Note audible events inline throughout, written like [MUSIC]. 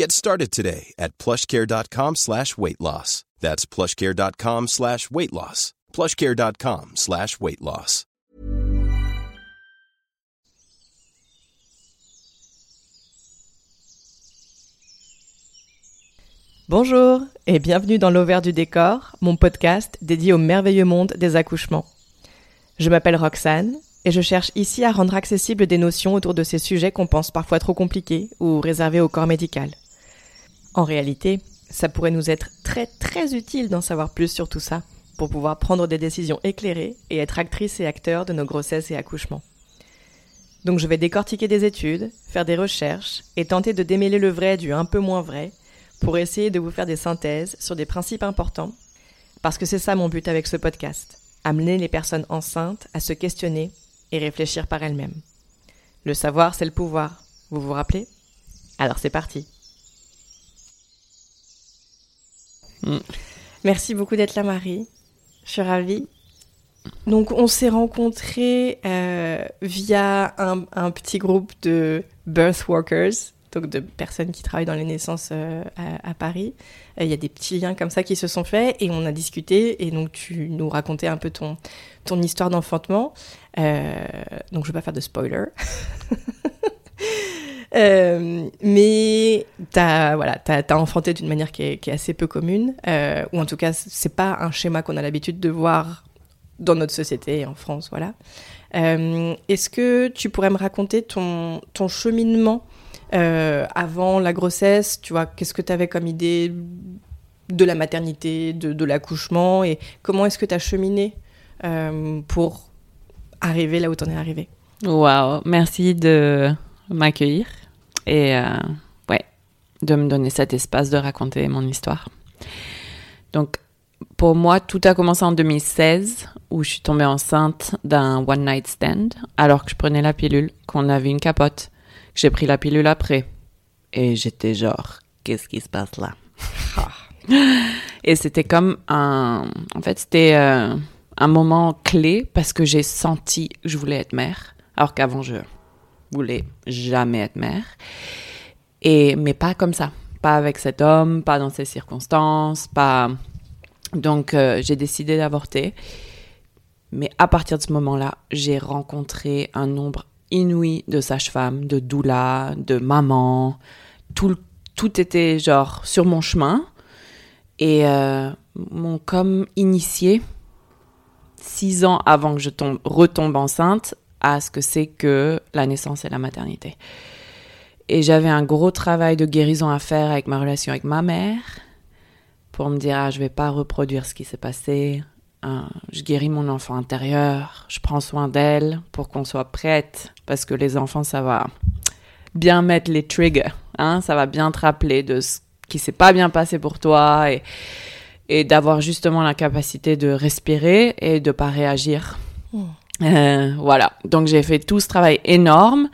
Get started today at plushcare.com slash weight loss. That's plushcare.com slash weight loss. plushcare.com slash weight loss. Bonjour et bienvenue dans l'Auvers du décor, mon podcast dédié au merveilleux monde des accouchements. Je m'appelle Roxane et je cherche ici à rendre accessibles des notions autour de ces sujets qu'on pense parfois trop compliqués ou réservés au corps médical. En réalité, ça pourrait nous être très très utile d'en savoir plus sur tout ça pour pouvoir prendre des décisions éclairées et être actrices et acteurs de nos grossesses et accouchements. Donc je vais décortiquer des études, faire des recherches et tenter de démêler le vrai du un peu moins vrai pour essayer de vous faire des synthèses sur des principes importants, parce que c'est ça mon but avec ce podcast, amener les personnes enceintes à se questionner et réfléchir par elles-mêmes. Le savoir, c'est le pouvoir, vous vous rappelez? Alors c'est parti. Merci beaucoup d'être là, Marie. Je suis ravie. Donc, on s'est rencontrés euh, via un, petit groupe de birth workers, donc de personnes qui travaillent dans les naissances euh, à, Paris. Euh, Il y a des petits liens comme ça qui se sont faits et on a discuté. Et donc, tu nous racontais un peu ton, histoire d'enfantement. Donc, je ne vais pas faire de spoiler. [LAUGHS] Euh, mais t'as voilà, enfanté d'une manière qui est, qui est assez peu commune, euh, ou en tout cas c'est pas un schéma qu'on a l'habitude de voir dans notre société en France, voilà. Euh, est-ce que tu pourrais me raconter ton, ton cheminement avant la grossesse Tu vois, qu'est-ce que tu avais comme idée de la maternité, de, de l'accouchement, et comment est-ce que tu as cheminé pour arriver là où tu en es arrivé? Waouh, merci de m'accueillir et euh, ouais, de me donner cet espace de raconter mon histoire. Donc, pour moi, tout a commencé en 2016 où je suis tombée enceinte d'un one night stand alors que je prenais la pilule, qu'on avait une capote. J'ai pris la pilule après et j'étais genre, qu'est-ce qui se passe là? [LAUGHS] Et c'était comme un, en fait, c'était euh, un moment clé parce que j'ai senti que je voulais être mère alors qu'avant je voulais jamais être mère. Et, mais pas comme ça. Pas avec cet homme, pas dans ces circonstances, pas. Donc, euh, j'ai décidé d'avorter. Mais à partir de ce moment-là, j'ai rencontré un nombre inouï de sages-femmes, de doulas, de mamans. Tout, tout était genre sur mon chemin. Et euh, m'ont comme initié, six ans avant que je tombe, retombe enceinte, à ce que c'est que la naissance et la maternité. Et j'avais un gros travail de guérison à faire avec ma relation avec ma mère pour me dire ah, je vais pas reproduire ce qui s'est passé. Hein, je guéris mon enfant intérieur, je prends soin d'elle pour qu'on soit prête parce que les enfants ça va bien mettre les triggers, hein, ça va bien te rappeler de ce qui s'est pas bien passé pour toi et et d'avoir justement la capacité de respirer et de pas réagir. Euh, voilà, donc j'ai fait tout ce travail énorme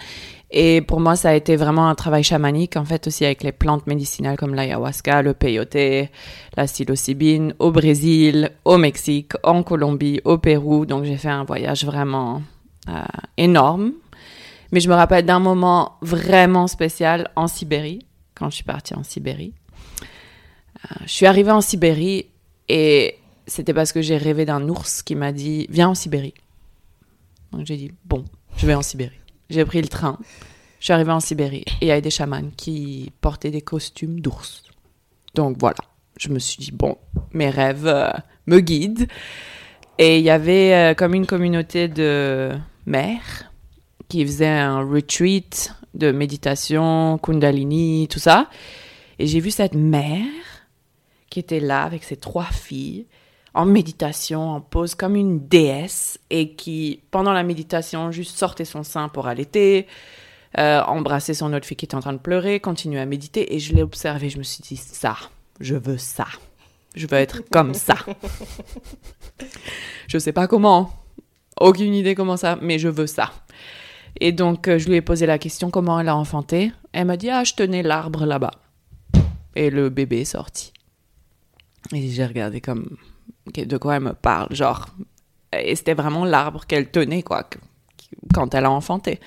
Et pour moi, ça a été vraiment un travail chamanique, en fait, aussi avec les plantes médicinales comme l'ayahuasca, le peyote, la psilocybine, au Brésil, au Mexique, en Colombie, au Pérou. Donc, j'ai fait un voyage vraiment euh, énorme. Mais je me rappelle d'un moment vraiment spécial en Sibérie, quand je suis partie en Sibérie. Euh, je suis arrivée en Sibérie et c'était parce que j'ai rêvé d'un ours qui m'a dit Viens en Sibérie. Donc, j'ai dit Bon, je vais en Sibérie. J'ai pris le train. Je suis arrivée en Sibérie et il y avait des chamans qui portaient des costumes d'ours. Donc voilà, je me suis dit, bon, mes rêves euh, me guident. Et il y avait euh, comme une communauté de mères qui faisaient un retreat de méditation, kundalini, tout ça. Et j'ai vu cette mère qui était là avec ses trois filles en méditation, en pose comme une déesse et qui, pendant la méditation, juste sortait son sein pour allaiter, euh, embrassait son autre fille qui était en train de pleurer, continuait à méditer et je l'ai observé. Je me suis dit, ça, je veux ça. Je veux être comme ça. [LAUGHS] je sais pas comment, aucune idée comment ça, mais je veux ça. Et donc, euh, je lui ai posé la question comment elle a enfanté. Elle m'a dit, ah, je tenais l'arbre là-bas. Et le bébé est sorti. Et j'ai regardé comme, de quoi elle me parle, genre. Et c'était vraiment l'arbre qu'elle tenait, quoi, quand elle a enfanté.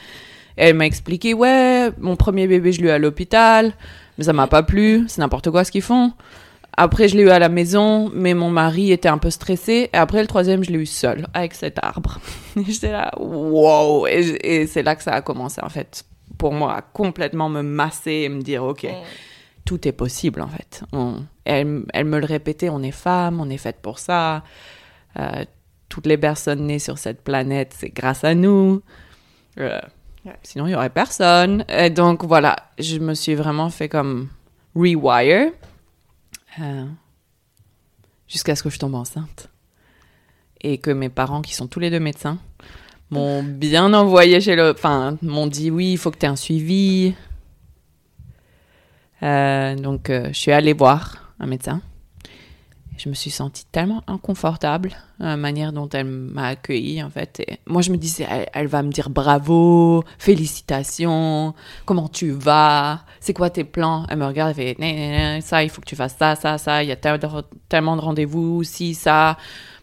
elle m'a expliqué, ouais, mon premier bébé, je l'ai eu à l'hôpital, mais ça m'a pas plu, c'est n'importe quoi ce qu'ils font. Après, je l'ai eu à la maison, mais mon mari était un peu stressé. Et après, le troisième, je l'ai eu seul, avec cet arbre. [LAUGHS] J'étais là, wow! Et, c'est là que ça a commencé, en fait, pour moi, à complètement me masser et me dire, OK, tout est possible, en fait. Elle, elle, me le répétait, on est femme, on est faite pour ça. Euh, toutes les personnes nées sur cette planète, c'est grâce à nous. Euh, sinon, il n'y aurait personne. Et donc, voilà, je me suis vraiment fait comme rewire euh, jusqu'à ce que je tombe enceinte. Et que mes parents, qui sont tous les deux médecins, m'ont bien envoyé chez le... Enfin, m'ont dit, oui, il faut que tu aies un suivi. donc, je suis allée voir un médecin. Je me suis sentie tellement inconfortable, la manière dont elle m'a accueillie, en fait. Et moi, je me disais, elle, va me dire bravo, félicitations, comment tu vas, c'est quoi tes plans? Elle me regarde, elle fait, ça, il faut que tu fasses ça, ça, ça, il y a tellement de rendez-vous, si, ça.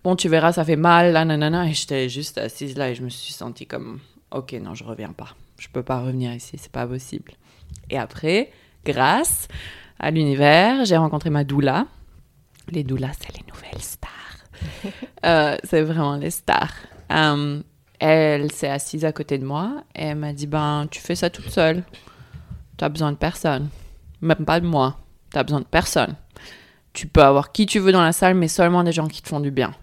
Bon, tu verras, ça fait mal, là, nanana. Et j'étais juste assise là et je me suis sentie comme, ok, non, je reviens pas. Je peux pas revenir ici, c'est pas possible. Et après, grâce à l'univers. J'ai rencontré ma doula. Les doulas, c'est les nouvelles stars. [LAUGHS] Euh, c'est vraiment les stars. Euh, elle s'est assise à côté de moi et elle m'a dit Ben, tu fais ça toute seule. Tu as besoin de personne. Même pas de moi. Tu as besoin de personne. Tu peux avoir qui tu veux dans la salle, mais seulement des gens qui te font du bien.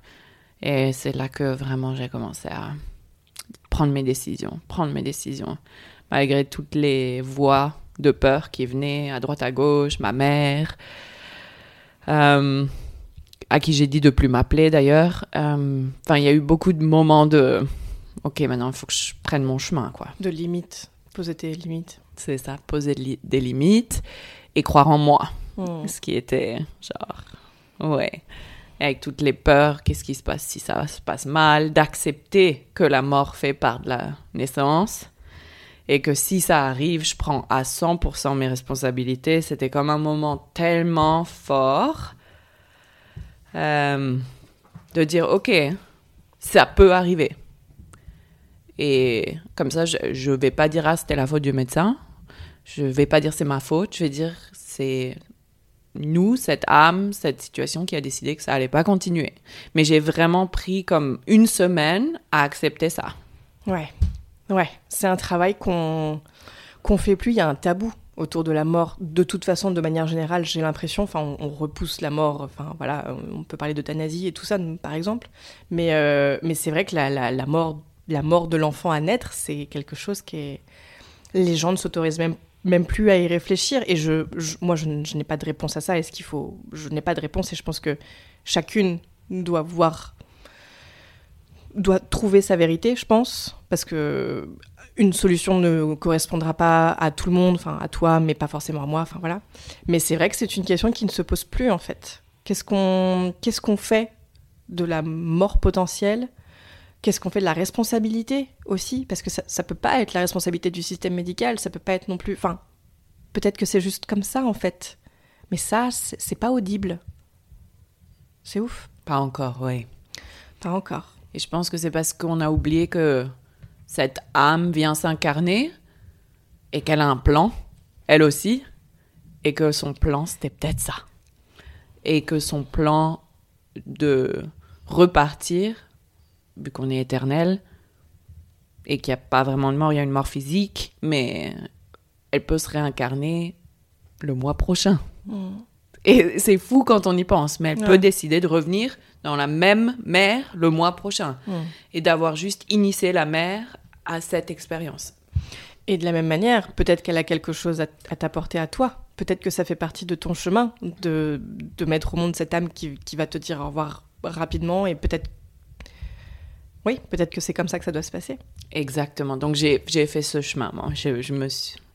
Et c'est là que vraiment j'ai commencé à prendre mes décisions. Prendre mes décisions. Malgré toutes les voix de peur qui venaient à droite à gauche, ma mère, euh, à qui j'ai dit de plus m'appeler d'ailleurs. Euh, enfin, il y a eu beaucoup de moments de OK, maintenant il faut que je prenne mon chemin, quoi. De limites, poser tes limites. C'est ça, poser des limites et croire en moi. Hmm. Ce qui était genre, ouais. avec toutes les peurs, qu'est-ce qui se passe si ça se passe mal, d'accepter que la mort fait part de la naissance et que si ça arrive, je prends à 100% mes responsabilités. C'était comme un moment tellement fort euh, de dire, OK, ça peut arriver. Et comme ça, je ne vais pas dire, ah, c'était la faute du médecin. Je ne vais pas dire, c'est ma faute. Je vais dire, c'est nous, cette âme, cette situation qui a décidé que ça allait pas continuer. Mais j'ai vraiment pris comme une semaine à accepter ça. Ouais. Ouais, c'est un travail qu'on qu'on fait plus. Il y a un tabou autour de la mort. De toute façon, de manière générale, j'ai l'impression, enfin, on, repousse la mort. Enfin, voilà, on peut parler d'euthanasie et tout ça, par exemple. Mais euh, mais c'est vrai que la, la, mort la mort de l'enfant à naître, c'est quelque chose qui est les gens ne s'autorisent même même plus à y réfléchir. Et je, moi, je, n'ai pas de réponse à ça. Est-ce qu'il faut Je n'ai pas de réponse et je pense que chacune doit voir doit trouver sa vérité, je pense, parce que une solution ne correspondra pas à tout le monde, enfin à toi, mais pas forcément à moi, enfin voilà. Mais c'est vrai que c'est une question qui ne se pose plus en fait. Qu'est-ce qu'on qu'est-ce qu'on fait de la mort potentielle? Qu'est-ce qu'on fait de la responsabilité aussi? Parce que ça, ça peut pas être la responsabilité du système médical, ça peut pas être non plus. Enfin, peut-être que c'est juste comme ça en fait. Mais ça, c'est c'est pas audible. C'est ouf. Pas encore, oui. Pas encore. Et je pense que c'est parce qu'on a oublié que cette âme vient s'incarner et qu'elle a un plan, elle aussi, et que son plan, c'était peut-être ça. Et que son plan de repartir, vu qu'on est éternel, et qu'il n'y a pas vraiment de mort, il y a une mort physique, mais elle peut se réincarner le mois prochain. Et c'est fou quand on y pense, mais elle Ouais. peut décider de revenir dans la même mer le mois prochain Mm. et d'avoir juste initié la mer à cette expérience. Et de la même manière, peut-être qu'elle a quelque chose à, à t'apporter à toi. Peut-être que ça fait partie de ton chemin de, de mettre au monde cette âme qui, qui va te dire au revoir rapidement et peut-être. Oui, peut-être que c'est comme ça que ça doit se passer. Exactement. Donc j'ai fait ce chemin. Moi, je, je me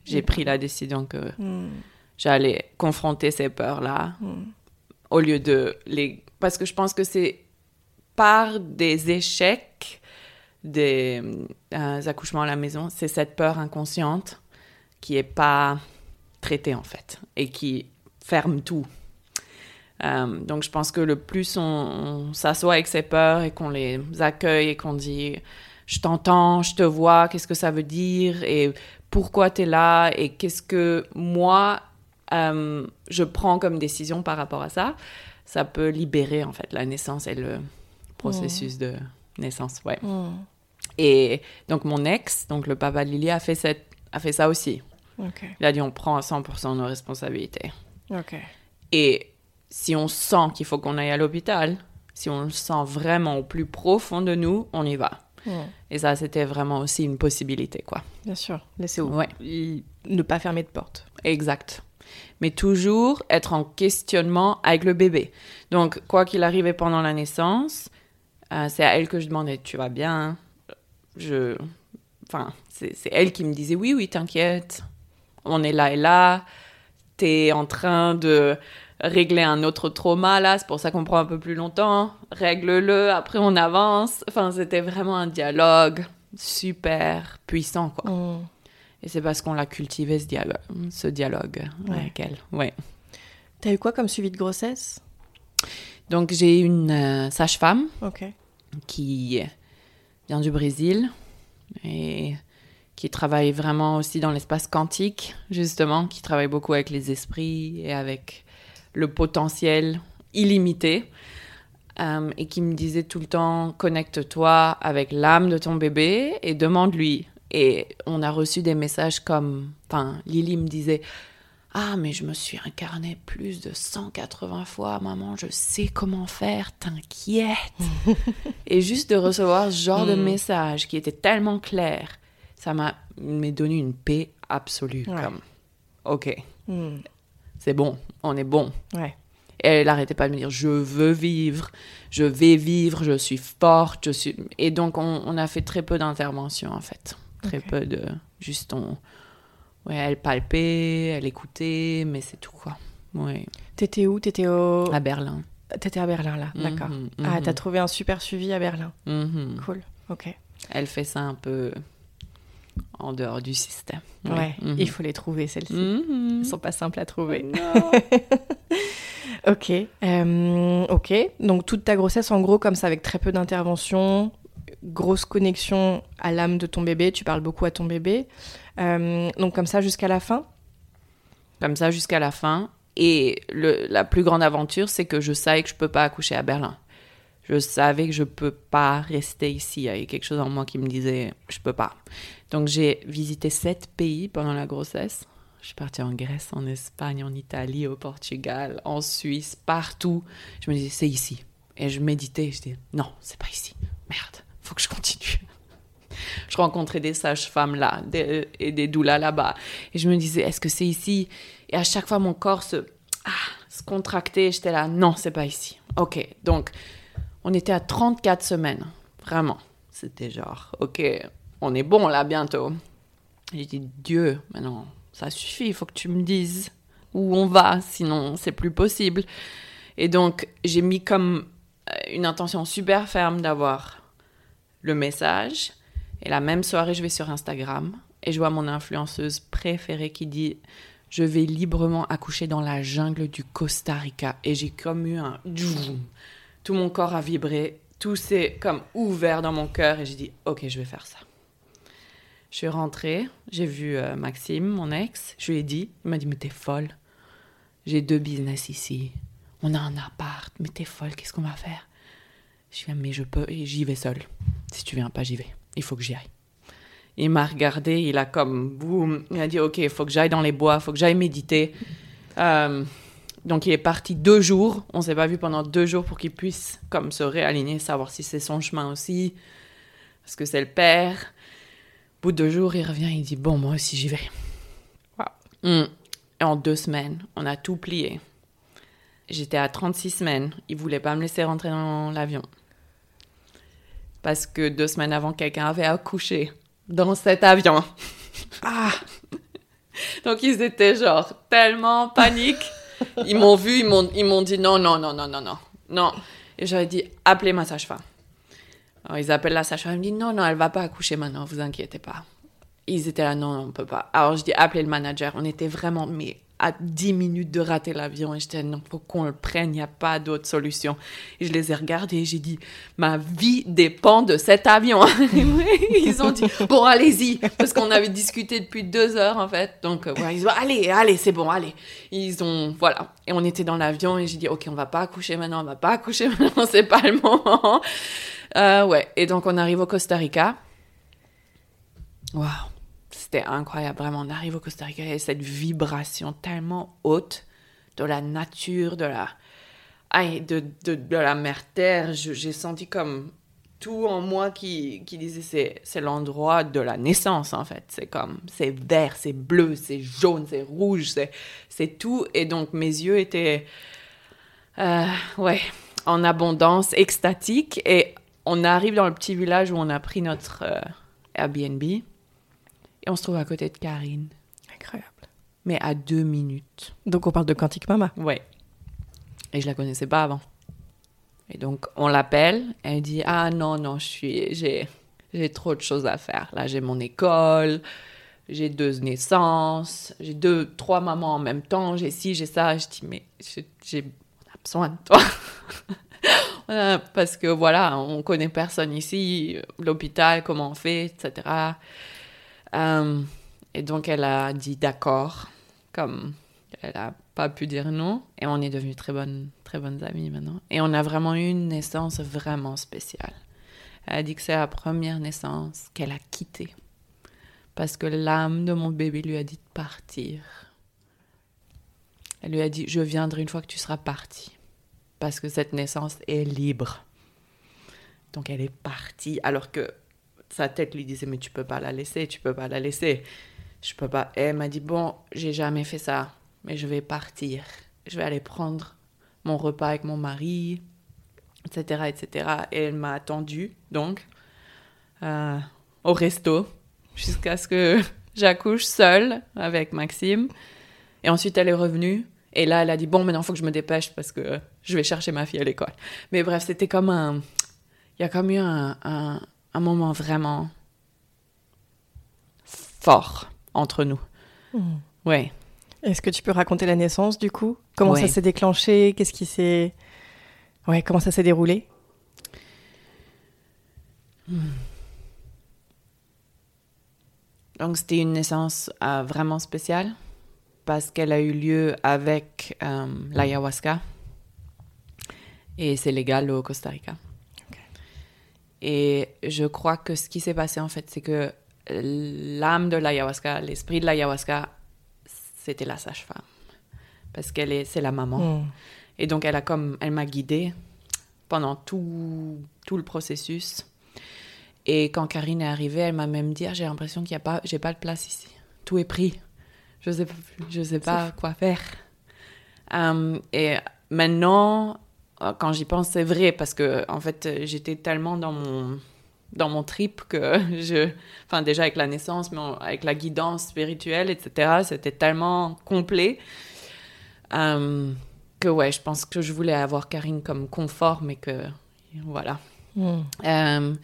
j'ai pris la décision que Hmm. j'allais confronter ces peurs-là Mm. Au lieu de les parce que je pense que c'est par des échecs des euh, accouchements à la maison, c'est cette peur inconsciente qui est pas traitée en fait et qui ferme tout. Euh, donc je pense que le plus on, on s'assoit avec ses peurs et qu'on les accueille et qu'on dit je t'entends, je te vois, qu'est-ce que ça veut dire et pourquoi tu es là et qu'est-ce que moi euh, je prends comme décision par rapport à ça, ça peut libérer en fait la naissance et le processus de naissance. Ouais. Hmm. Et donc mon ex, donc le papa de Lily, a fait, cette, a fait ça aussi. Ok. Il a dit on prend à 100% nos responsabilités. Ok. Et si on sent qu'il faut qu'on aille à l'hôpital, si on le sent vraiment au plus profond de nous, on y va. Hmm. Et ça, c'était vraiment aussi une possibilité, quoi. Bien sûr. Laissez où Ouais. Ne pas fermer de porte. Exact. Mais toujours être en questionnement avec le bébé. Donc, quoi qu'il arrivait pendant la naissance, euh, c'est à elle que je demandais Tu vas bien? Je. Enfin, c'est elle qui me disait Oui, oui, t'inquiète. On est là et là. T'es en train de régler un autre trauma là, c'est pour ça qu'on prend un peu plus longtemps. Règle-le, après on avance. Enfin, c'était vraiment un dialogue super puissant, quoi. Hmm. Et c'est parce qu'on l'a cultivé ce dialogue, ce dialogue Ouais. avec elle. Ouais. T'as eu quoi comme suivi de grossesse? Donc j'ai une euh, sage-femme qui vient du Brésil et qui travaille vraiment aussi dans l'espace quantique, justement, qui travaille beaucoup avec les esprits et avec le potentiel illimité. euh, et qui me disait tout le temps connecte-toi avec l'âme de ton bébé et demande-lui. Et on a reçu des messages comme, enfin, Lily me disait ah, mais je me suis incarnée plus de 180 fois, maman, je sais comment faire, t'inquiète. [LAUGHS] Et juste de recevoir ce genre de Mm. message qui était tellement clair, ça m'a donné une paix absolue. Ouais. Comme, ok, Hmm. c'est bon, on est bon. Ouais. Et elle n'arrêtait pas de me dire je veux vivre, je vais vivre, je suis forte, je suis. Et donc on, on a fait très peu d'interventions en fait, très peu de juste on. Ouais, elle palpait, elle écoutait, mais c'est tout quoi. Ouais. T'étais où? T'étais au... À Berlin. T'étais à Berlin là, d'accord. Mhm, Ah, mhm, t'as trouvé un super suivi à Berlin. mhm. Cool. Ok. Elle fait ça un peu en dehors du système. Ouais, Mhm. il faut les trouver celles-ci. Mhm. Elles sont pas simples à trouver. Non. [LAUGHS] Ok. euh, ok. Donc toute ta grossesse, en gros, comme ça, avec très peu d'intervention, grosse connexion à l'âme de ton bébé. Tu parles beaucoup à ton bébé. Euh, donc comme ça jusqu'à la fin. Comme ça jusqu'à la fin. Et la plus grande aventure, c'est que je savais que je peux pas accoucher à Berlin. Je savais que je peux pas rester ici. Il y avait quelque chose en moi qui me disait je peux pas. Donc j'ai visité sept pays pendant la grossesse. Je suis partie en Grèce, en Espagne, en Italie, au Portugal, en Suisse, partout. Je me disais c'est ici. Et je méditais. Je disais non, c'est pas ici. Merde, faut que je continue. Je rencontrais des sages-femmes là des- et des doulas là-bas. Et je me disais, est-ce que c'est ici? Et à chaque fois, mon corps se, ah, se contractait. J'étais là, non, c'est pas ici. Ok, donc on était à 34 semaines. Vraiment. C'était genre, ok, on est bon là bientôt. J'ai dit, Dieu, maintenant, ça suffit, il faut que tu me dises où on va, sinon c'est plus possible. Et donc, j'ai mis comme euh, une intention super ferme d'avoir le message. Et la même soirée, je vais sur Instagram et je vois mon influenceuse préférée qui dit Je vais librement accoucher dans la jungle du Costa Rica. Et j'ai comme eu un. Tout mon corps a vibré, tout s'est comme ouvert dans mon cœur et j'ai dit Ok, je vais faire ça. Je suis rentrée, j'ai vu euh, Maxime, mon ex, je lui ai dit Il m'a dit Mais t'es folle. J'ai deux business ici. On a un appart, mais t'es folle, qu'est-ce qu'on va faire? Je dis Mais je peux, et j'y vais seule. Si tu viens pas, j'y vais. Il faut que j'y aille. Il m'a regardé, il a comme boum, il a dit ok, il faut que j'aille dans les bois, il faut que j'aille méditer. Euh, donc il est parti deux jours, on s'est pas vu pendant deux jours pour qu'il puisse comme se réaligner, savoir si c'est son chemin aussi, parce que c'est le père. Au bout de deux jours, il revient, il dit bon moi aussi j'y vais. Mm. Et en deux semaines, on a tout plié. J'étais à 36 semaines, il voulait pas me laisser rentrer dans l'avion. Parce que deux semaines avant, quelqu'un avait accouché dans cet avion. [LAUGHS] Ah [LAUGHS] Donc ils étaient genre tellement en panique. Ils m'ont vu, ils m'ont, ils m'ont dit non, non, non, non, non, non, non. Et j'avais dit appelez ma sage-femme. Alors ils appellent la sage-femme, ils me disent non, non, elle va pas accoucher maintenant, vous inquiétez pas. Ils étaient là, non, on peut pas. Alors je dis appelez le manager. On était vraiment mais à 10 minutes de rater l'avion et j'étais non, faut qu'on le prenne, il n'y a pas d'autre solution. Et je les ai regardés et j'ai dit ma vie dépend de cet avion. [LAUGHS] ils ont dit bon allez-y parce qu'on avait discuté depuis deux heures en fait. Donc euh, ils ont allez allez c'est bon allez. Ils ont voilà et on était dans l'avion et j'ai dit ok on va pas accoucher maintenant on va pas accoucher [LAUGHS] maintenant c'est pas le moment. Euh, ouais et donc on arrive au Costa Rica. Waouh c'était incroyable, vraiment. On arrive au Costa Rica et cette vibration tellement haute de la nature, de la, de, de, de la mer terre. J'ai senti comme tout en moi qui, qui disait c'est l'endroit de la naissance en fait. C'est comme, c'est vert, c'est bleu, c'est jaune, c'est rouge, c'est tout. Et donc mes yeux étaient, euh, ouais, en abondance, extatique. Et on arrive dans le petit village où on a pris notre euh, Airbnb. Et on se trouve à côté de Karine. Incroyable. Mais à deux minutes. Donc on parle de Quantique Mama. Ouais. Et je la connaissais pas avant. Et donc on l'appelle. Elle dit ah non non je suis j'ai j'ai trop de choses à faire. Là j'ai mon école, j'ai deux naissances, j'ai deux trois mamans en même temps, j'ai ci j'ai ça. Je dis mais j'ai on a besoin de toi. [LAUGHS] Parce que voilà, on connaît personne ici, l'hôpital, comment on fait, etc. Euh, et donc, elle a dit d'accord, comme elle n'a pas pu dire non. Et on est devenus très bonnes, très bonnes amies maintenant. Et on a vraiment eu une naissance vraiment spéciale. Elle a dit que c'est la première naissance qu'elle a quittée. Parce que l'âme de mon bébé lui a dit de partir. Elle lui a dit, je viendrai une fois que tu seras parti. Parce que cette naissance est libre. Donc elle est partie alors que sa tête lui disait mais tu peux pas la laisser, tu peux pas la laisser. Je peux pas. Elle m'a dit bon, j'ai jamais fait ça, mais je vais partir. Je vais aller prendre mon repas avec mon mari, etc., etc. Et elle m'a attendu donc euh, au resto jusqu'à ce que [LAUGHS] j'accouche seule avec Maxime. Et ensuite elle est revenue. Et là, elle a dit bon, maintenant faut que je me dépêche parce que je vais chercher ma fille à l'école. Mais bref, c'était comme un, il y a comme eu un moment vraiment fort entre nous. Hmm. Ouais. Est-ce que tu peux raconter la naissance du coup? Comment ça s'est déclenché? Qu'est-ce qui s'est Ouais, comment ça s'est déroulé? Hmm. Donc c'était une naissance euh, vraiment spéciale parce qu'elle a eu lieu avec euh, l'ayahuasca et c'est légal au Costa Rica. Et je crois que ce qui s'est passé, en fait, c'est que l'âme de l'ayahuasca, l'esprit de l'ayahuasca, c'était la sage-femme. Parce qu'elle est, c'est la maman. Hmm. Et donc, elle a comme, elle m'a guidée pendant tout, tout le processus. Et quand Karine est arrivée, elle m'a même dit, ah, j'ai l'impression qu'il y a pas, j'ai pas de place ici. Tout est pris. Je sais, je sais pas quoi faire. Um, et maintenant, euh, quand j'y pense, c'est vrai parce que en fait, j'étais tellement dans mon dans mon trip que [LAUGHS] je, enfin déjà avec la naissance, mais avec la guidance spirituelle, etc. C'était tellement complet euh, que ouais, je pense que je voulais avoir Karine comme confort, mais que voilà. Hmm. Euh,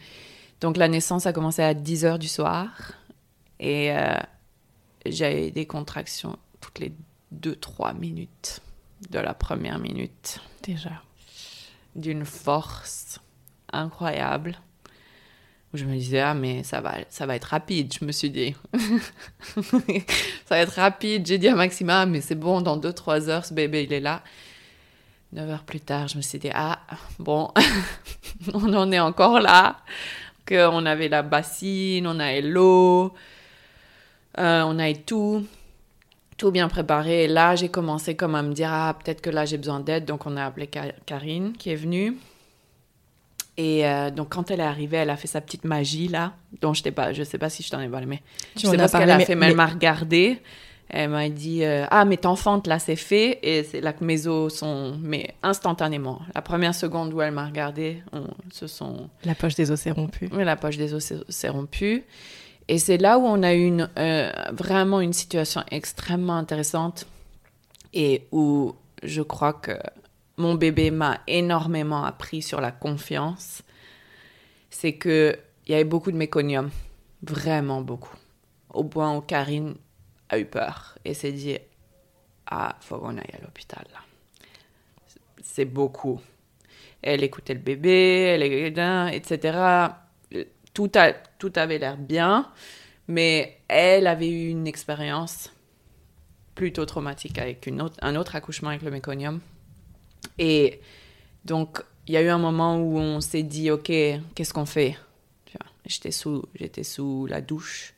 Donc la naissance a commencé à 10 heures du soir et euh, j'avais des contractions toutes les 2-3 minutes de la première minute. Déjà. D'une force incroyable. Je me disais, ah, mais ça va, ça va être rapide, je me suis dit. [LAUGHS] ça va être rapide. J'ai dit à Maxima, mais c'est bon, dans 2-3 heures, ce bébé, il est là. 9 heures plus tard, je me suis dit, ah, bon, [LAUGHS] on en est encore là. Que on avait la bassine, on avait l'eau, euh, on avait tout, tout bien préparé. Et là, j'ai commencé comme à me dire, ah, peut-être que là, j'ai besoin d'aide. Donc, on a appelé Karine qui est venue. Et euh, donc, quand elle est arrivée, elle a fait sa petite magie, là, dont je ne pas, je sais pas si je t'en ai parlé, mais je sais pas ce qu'elle a fait, mais, elle m'a regardée. Elle m'a dit euh, Ah, mais t'enfantes, là, c'est fait. Et c'est là que mes os sont. Mais instantanément. La première seconde où elle m'a regardée, on, ce sont. La poche des os s'est rompue. Oui, la poche des os s'est rompue. Et c'est là où on a eu une, euh, vraiment une situation extrêmement intéressante et où je crois que mon bébé m'a énormément appris sur la confiance. C'est que il y avait beaucoup de méconium, vraiment beaucoup. Au point où Karine a eu peur et s'est dit Ah, faut qu'on aille à l'hôpital. C'est beaucoup. Elle écoutait le bébé, elle etc. Tout, avait l'air bien, mais elle avait eu une expérience plutôt traumatique avec un autre accouchement avec le méconium. Et donc, il y a eu un moment où on s'est dit, OK, qu'est-ce qu'on fait? J'étais sous, j'étais sous la douche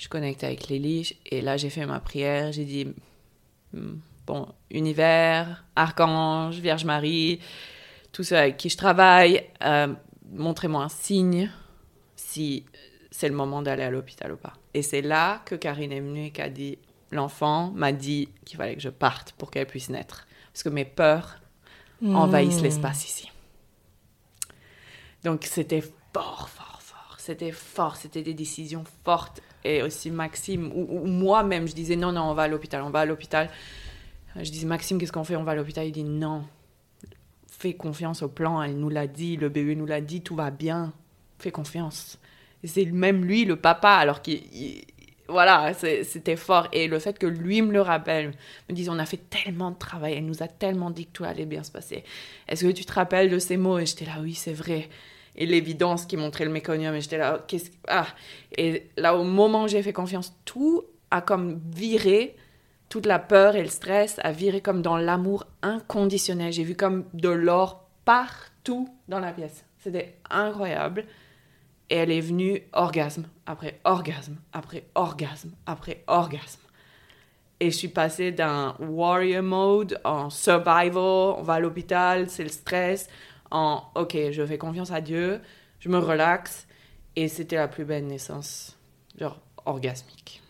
je connectais avec Lily et là j'ai fait ma prière, j'ai dit hmm, bon, univers, archange, Vierge Marie, tous ceux avec qui je travaille, euh, montrez-moi un signe si c'est le moment d'aller à l'hôpital ou pas. Et c'est là que Karine est venue et qu'a dit l'enfant m'a dit qu'il fallait que je parte pour qu'elle puisse naître parce que mes peurs envahissent hmm. l'espace ici. Donc c'était fort, fort, fort. C'était fort, c'était des décisions fortes et aussi Maxime, ou, moi-même, je disais non, non, on va à l'hôpital, on va à l'hôpital. Je disais Maxime, qu'est-ce qu'on fait? On va à l'hôpital. Il dit non, fais confiance au plan, elle nous l'a dit, le bébé nous l'a dit, tout va bien, fais confiance. C'est même lui, le papa, alors qu'il. Voilà, c'était fort. Et le fait que lui me le rappelle, me dise on a fait tellement de travail, elle nous a tellement dit que tout allait bien se passer. Est-ce que tu te rappelles de ces mots? Et j'étais là, oui, c'est vrai et l'évidence qui montrait le méconium. Et j'étais là, qu'est-ce ah. Et là, au moment où j'ai fait confiance, tout a comme viré, toute la peur et le stress a viré comme dans l'amour inconditionnel. J'ai vu comme de l'or partout dans la pièce. C'était incroyable. Et elle est venue orgasme après orgasme après orgasme après orgasme. Et je suis passée d'un warrior mode en survival, on va à l'hôpital, c'est le stress, en OK, je fais confiance à Dieu, je me relaxe. Et c'était la plus belle naissance, genre orgasmique,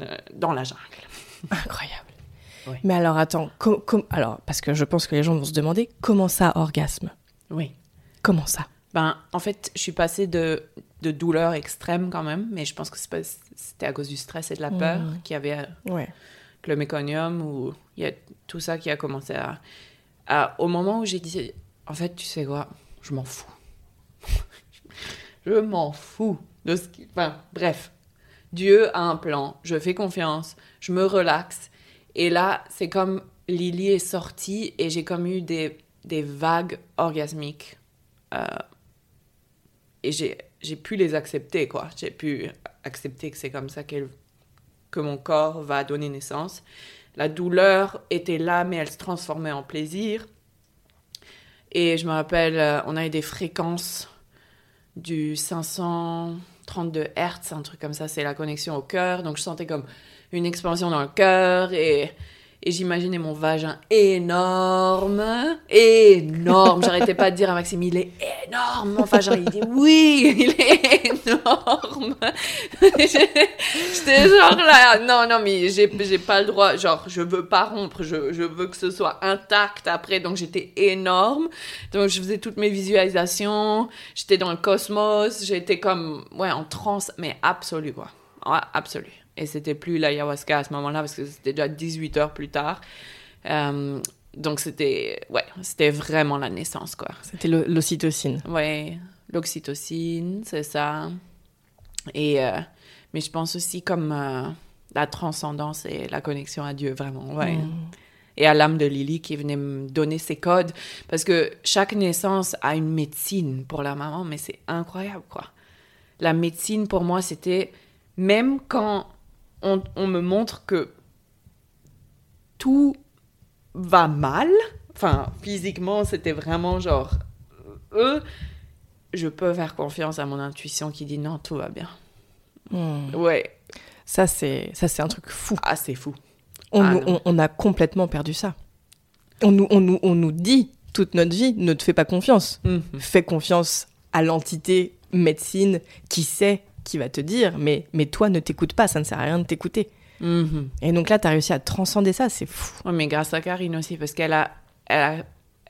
euh, dans la jungle. [LAUGHS] Incroyable. Mais alors attends, alors parce que je pense que les gens vont se demander comment ça orgasme? Oui. Comment ça? Ben en fait, je suis passée de, de douleur extrême quand même, mais je pense que c'était à cause du stress et de la peur mmh. qu'il y avait euh, ouais. le méconium ou il y a tout ça qui a commencé à, à au moment où j'ai dit en fait, tu sais quoi? Je m'en fous. [LAUGHS] je m'en fous de ce qui. Enfin, bref. Dieu a un plan. Je fais confiance. Je me relaxe. Et là, c'est comme Lily est sortie et j'ai comme eu des, des vagues orgasmiques. Euh, et j'ai pu les accepter, quoi. J'ai pu accepter que c'est comme ça que mon corps va donner naissance. La douleur était là, mais elle se transformait en plaisir. Et je me rappelle, euh, on avait des fréquences du 532 Hertz, un truc comme ça, c'est la connexion au cœur. Donc je sentais comme une expansion dans le cœur et et j'imaginais mon vagin énorme, énorme. J'arrêtais pas de dire à Maxime, il est énorme, vagin. Il dit, oui, il est énorme. J'étais genre là, non, non, mais j'ai pas le droit, genre, je veux pas rompre, je, veux que ce soit intact après. Donc j'étais énorme. Donc je faisais toutes mes visualisations. J'étais dans le cosmos. J'étais comme, ouais, en transe, mais absolu, quoi. Ouais, absolu. Et c'était plus l'ayahuasca à ce moment-là parce que c'était déjà 18 heures plus tard. Euh, donc c'était ouais, c'était vraiment la naissance quoi. C'était l'ocytocine. Ouais, l'oxytocine, c'est ça. Et, euh, mais je pense aussi comme euh, la transcendance et la connexion à Dieu, vraiment, ouais. Mm. Et à l'âme de Lily qui venait me donner ses codes. Parce que chaque naissance a une médecine pour la maman, mais c'est incroyable, quoi. La médecine, pour moi, c'était... Même quand on, on me montre que tout va mal, enfin, physiquement, c'était vraiment genre... Eux, je peux faire confiance à mon intuition qui dit non, tout va bien. Mm. Ouais. Ça, c'est ça, c'est un truc fou. Ah, c'est fou. On, Ah, nous- non. on, on a complètement perdu ça. On nous, on, nous, on nous dit toute notre vie, ne te fais pas confiance. Mhm. Fais confiance à l'entité médecine qui sait, qui va te dire, mais, mais toi ne t'écoute pas, ça ne sert à rien de t'écouter. Mhm. Et donc là, tu as réussi à transcender ça, c'est fou. Ouais, mais grâce à Karine aussi, parce qu'elle a, elle a,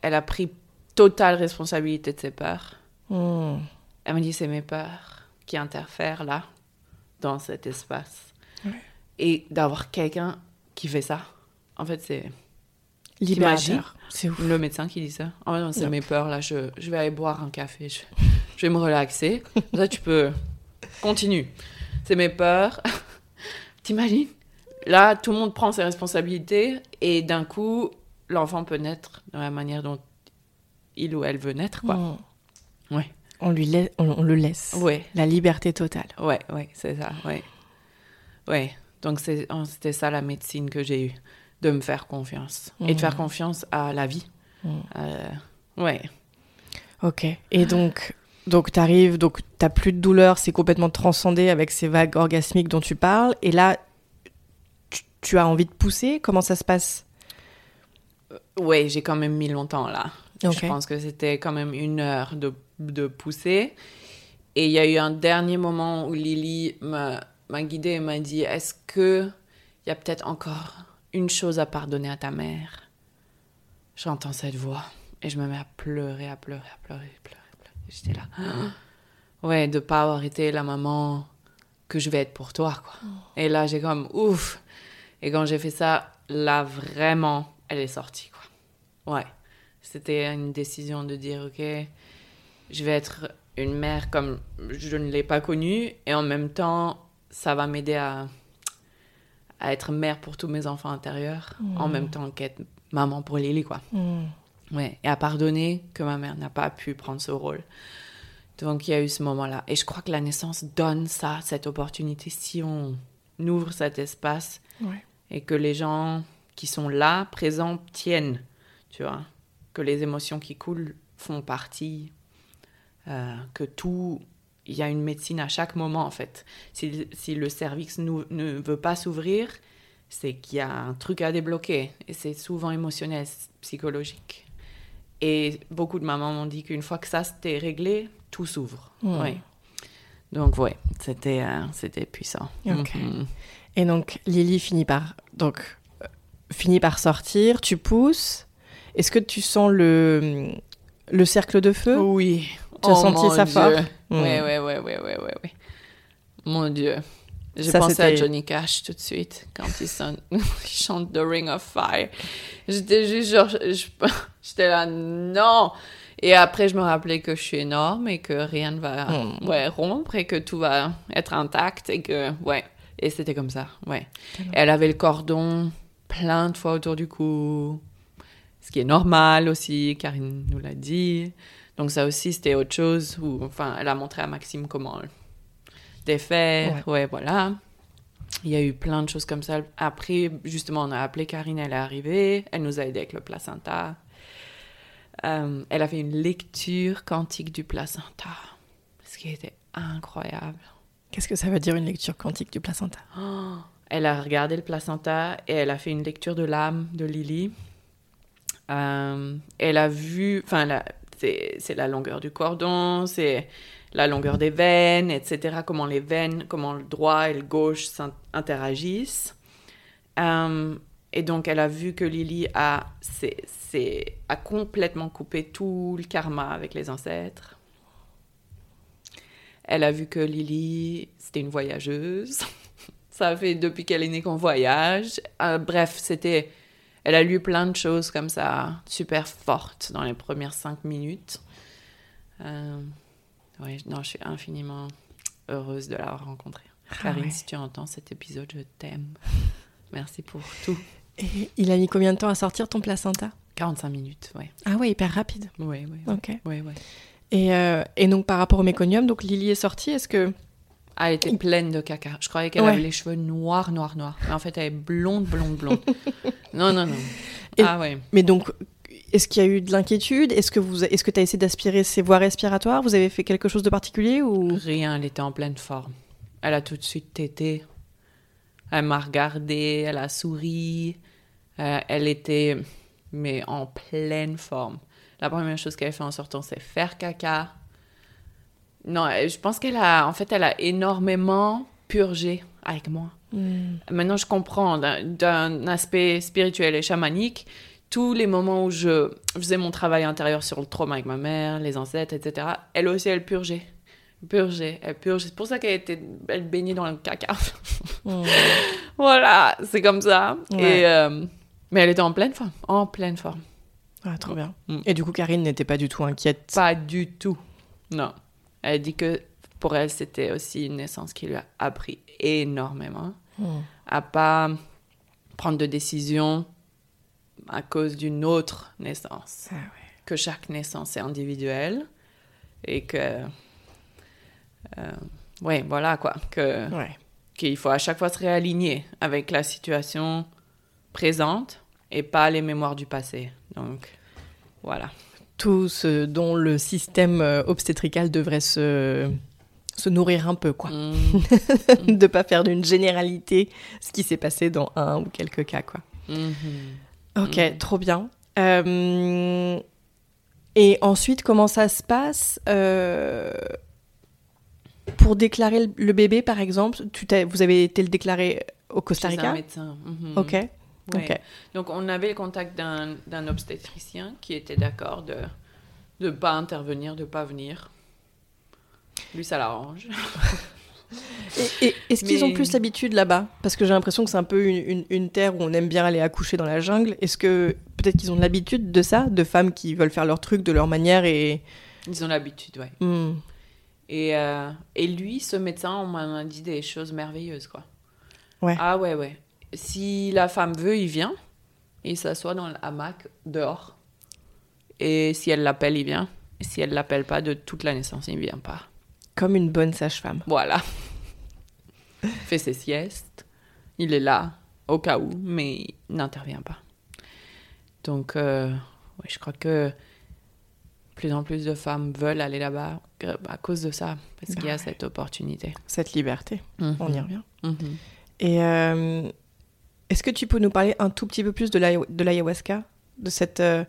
elle a pris totale responsabilité de ses peurs. Mm. Elle m'a dit, c'est mes peurs qui interfèrent là, dans cet espace. Et d'avoir quelqu'un qui fait ça, en fait, c'est Libérateur. C'est ouf. le médecin qui dit ça. Oh non, c'est Yep. mes peurs là, je, je vais aller boire un café, je, je vais me relaxer. [LAUGHS] Là, tu peux. Continue. C'est mes peurs. [LAUGHS] T'imagines? Là, tout le monde prend ses responsabilités et d'un coup, l'enfant peut naître de la manière dont il ou elle veut naître, quoi. Mm. Ouais. On, lui lai- on, on le laisse. Ouais. La liberté totale. Ouais, ouais, c'est ça, ouais. Ouais, donc oh, c'était ça la médecine que j'ai eue, de me faire confiance. Et de faire confiance à la vie. Euh, ouais. Ok. Et donc, donc tu arrives, donc t'as plus de douleur, c'est complètement transcendé avec ces vagues orgasmiques dont tu parles. Et là, tu, tu as envie de pousser? Comment ça se passe? Ouais, j'ai quand même mis longtemps là. Je pense que c'était quand même une heure de, de pousser. Et il y a eu un dernier moment où Lily m'a m'a guidée et m'a dit Est-ce que il y a peut-être encore une chose à pardonner à ta mère? J'entends cette voix et je me mets à pleurer, à pleurer, à pleurer, à pleurer. J'étais là. [GASPS] Ouais, de pas avoir été la maman que je vais être pour toi, quoi. Et là, j'ai comme ouf. Et quand j'ai fait ça, là, vraiment, elle est sortie, quoi. Ouais. C'était une décision de dire, OK, je vais être une mère comme je ne l'ai pas connue, et en même temps, ça va m'aider à, à être mère pour tous mes enfants intérieurs, en même temps qu'être maman pour Lily, quoi. Mm. Ouais, et à pardonner que ma mère n'a pas pu prendre ce rôle. Donc il y a eu ce moment-là. Et je crois que la naissance donne ça, cette opportunité, si on ouvre cet espace Ouais. et que les gens qui sont là, présents, tiennent, tu vois, que les émotions qui coulent font partie, euh, que tout, il y a une médecine à chaque moment en fait. Si, si le cervix ne veut pas s'ouvrir, c'est qu'il y a un truc à débloquer et c'est souvent émotionnel, psychologique. Et beaucoup de mamans m'ont dit qu'une fois que ça c'était réglé, tout s'ouvre. Hmm. Ouais. Donc ouais, c'était euh, c'était puissant. Ok. Mhm. Et donc Lily finit par donc euh, finit par sortir. Tu pousses. Est-ce que tu sens le le cercle de feu? Oui. Tu as senti mon ça fort? Dieu. Mm. Ouais, ouais, ouais, ouais, ouais, ouais, ouais. Mon Dieu. J'ai Ça, pensé à Johnny Cash tout de suite quand il, sonne- [LAUGHS] il chante The Ring of Fire. J'étais juste genre, [LAUGHS] j'étais là, non. Et après, je me rappelais que je suis énorme et que rien ne va Mm. ouais, rompre et que tout va être intact et que, ouais. Et c'était comme ça, ouais. Elle avait le cordon plein de fois autour du cou, ce qui est normal aussi, Karine nous l'a dit. Donc ça aussi, c'était autre chose. Où, enfin, elle a montré à Maxime comment défaire. Ouais. voilà. Il y a eu plein de choses comme ça. Après, justement, on a appelé Karine, elle est arrivée. Elle nous a aidé avec le placenta. Euh, elle a fait une lecture quantique du placenta, ce qui était incroyable. Qu'est-ce que ça veut dire une lecture quantique du placenta? Elle a regardé le placenta et elle a fait une lecture de l'âme de Lily. Euh, elle a vu, enfin, c'est la longueur du cordon, c'est la longueur des veines, etc. Comment les veines, comment le droit et le gauche interagissent. Euh, et donc, elle a vu que Lily a, a complètement coupé tout le karma avec les ancêtres. Elle a vu que Lily, c'était une voyageuse. [LAUGHS] Ça fait depuis qu'elle est née qu'on voyage. Euh, bref, c'était. Elle a lu plein de choses comme ça, super fortes dans les premières cinq minutes. Euh, Ouais, non, je suis infiniment heureuse de l'avoir rencontré. Ah Karine, ouais. si tu entends cet épisode, je t'aime. [LAUGHS] Merci pour tout. Et il a mis combien de temps à sortir ton placenta? 45 minutes, ouais. Ah ouais, hyper rapide. Ouais, ouais. Ok. Ouais, ouais. Et, euh, et donc par rapport au méconium, donc Lily est sortie, est-ce que... Ah, elle était pleine de caca. Je croyais qu'elle Ouais. avait les cheveux noirs, noirs, noirs. Mais en fait, elle est blonde, blonde, blonde. [LAUGHS] non, non, non. Et- Ah ouais. Mais donc, est-ce qu'il y a eu de l'inquiétude? Est-ce que vous, est-ce que tu as essayé d'aspirer ses voies respiratoires? Vous avez fait quelque chose de particulier ou? Rien, elle était en pleine forme. Elle a tout de suite tété. Elle m'a regardé, elle a souri. Euh, elle était, mais en pleine forme. La première chose qu'elle fait en sortant, c'est faire caca. Non, elle- je pense qu'elle a, en fait, elle a énormément purgé avec moi. Hmm. Maintenant, je comprends d'un aspect spirituel et chamanique tous les moments où je faisais mon travail intérieur sur le trauma avec ma mère, les ancêtres, etc. Elle aussi, elle purgeait. Purgeait, elle purgeait. C'est pour ça qu'elle était, elle baignait dans le caca. Hmm. [LAUGHS] voilà, c'est comme ça. Ouais. Et, euh, mais elle était en pleine forme, en pleine forme. Ah, trop bien. Mm. Et du coup, Karine n'était pas du tout inquiète? Pas du tout. Non. Elle dit que pour elle, c'était aussi une naissance qui lui a appris énormément Hmm. à pas prendre de décision à cause d'une autre naissance. Ah ouais. Que chaque naissance est individuelle et que. euh, ouais, voilà quoi. Que, Ouais. qu'il faut à chaque fois se réaligner avec la situation présente et pas les mémoires du passé. Donc, voilà. Tout ce dont le système euh, obstétrical devrait se, se nourrir un peu, quoi. Mm, [LAUGHS] de pas faire d'une généralité ce qui s'est passé dans un ou quelques cas, quoi. mhm. Ok, Mhm. trop bien. Euh, et ensuite, comment ça se passe euh, pour déclarer le, le bébé, par exemple tu Vous avez été le déclarer au Costa Chez un Rica médecin. mhm. Ok. Ouais. Donc, on avait le contact d'un obstétricien qui était d'accord de ne pas intervenir, de pas venir. Lui, ça l'arrange. [LAUGHS] Et, et est-ce qu'ils ont plus l'habitude là-bas? Parce que j'ai l'impression que c'est un peu une, une- une terre où on aime bien aller accoucher dans la jungle. Est-ce que peut-être qu'ils ont l'habitude de ça De femmes qui veulent faire leur truc de leur manière et. Ils ont l'habitude, ouais. Hmm. Et, euh, et lui, ce médecin, on m'a dit des choses merveilleuses, quoi. Ouais. Ah ouais, ouais. Si la femme veut, il vient. Il s'assoit dans le hamac dehors. Et si elle l'appelle, il vient. Et si elle l'appelle pas, de toute la naissance, il vient pas. Comme une bonne sage-femme. Voilà. fait ses siestes. Il est là, au cas où, mais il n'intervient pas. Donc, euh, ouais, je crois que plus en plus de femmes veulent aller là-bas à cause de ça, parce qu'il y a Ouais. cette opportunité. Cette liberté. On y revient. Mhm. Et euh, est-ce que tu peux nous parler un tout petit peu plus de l'aya- de l'ayahuasca? De cette euh,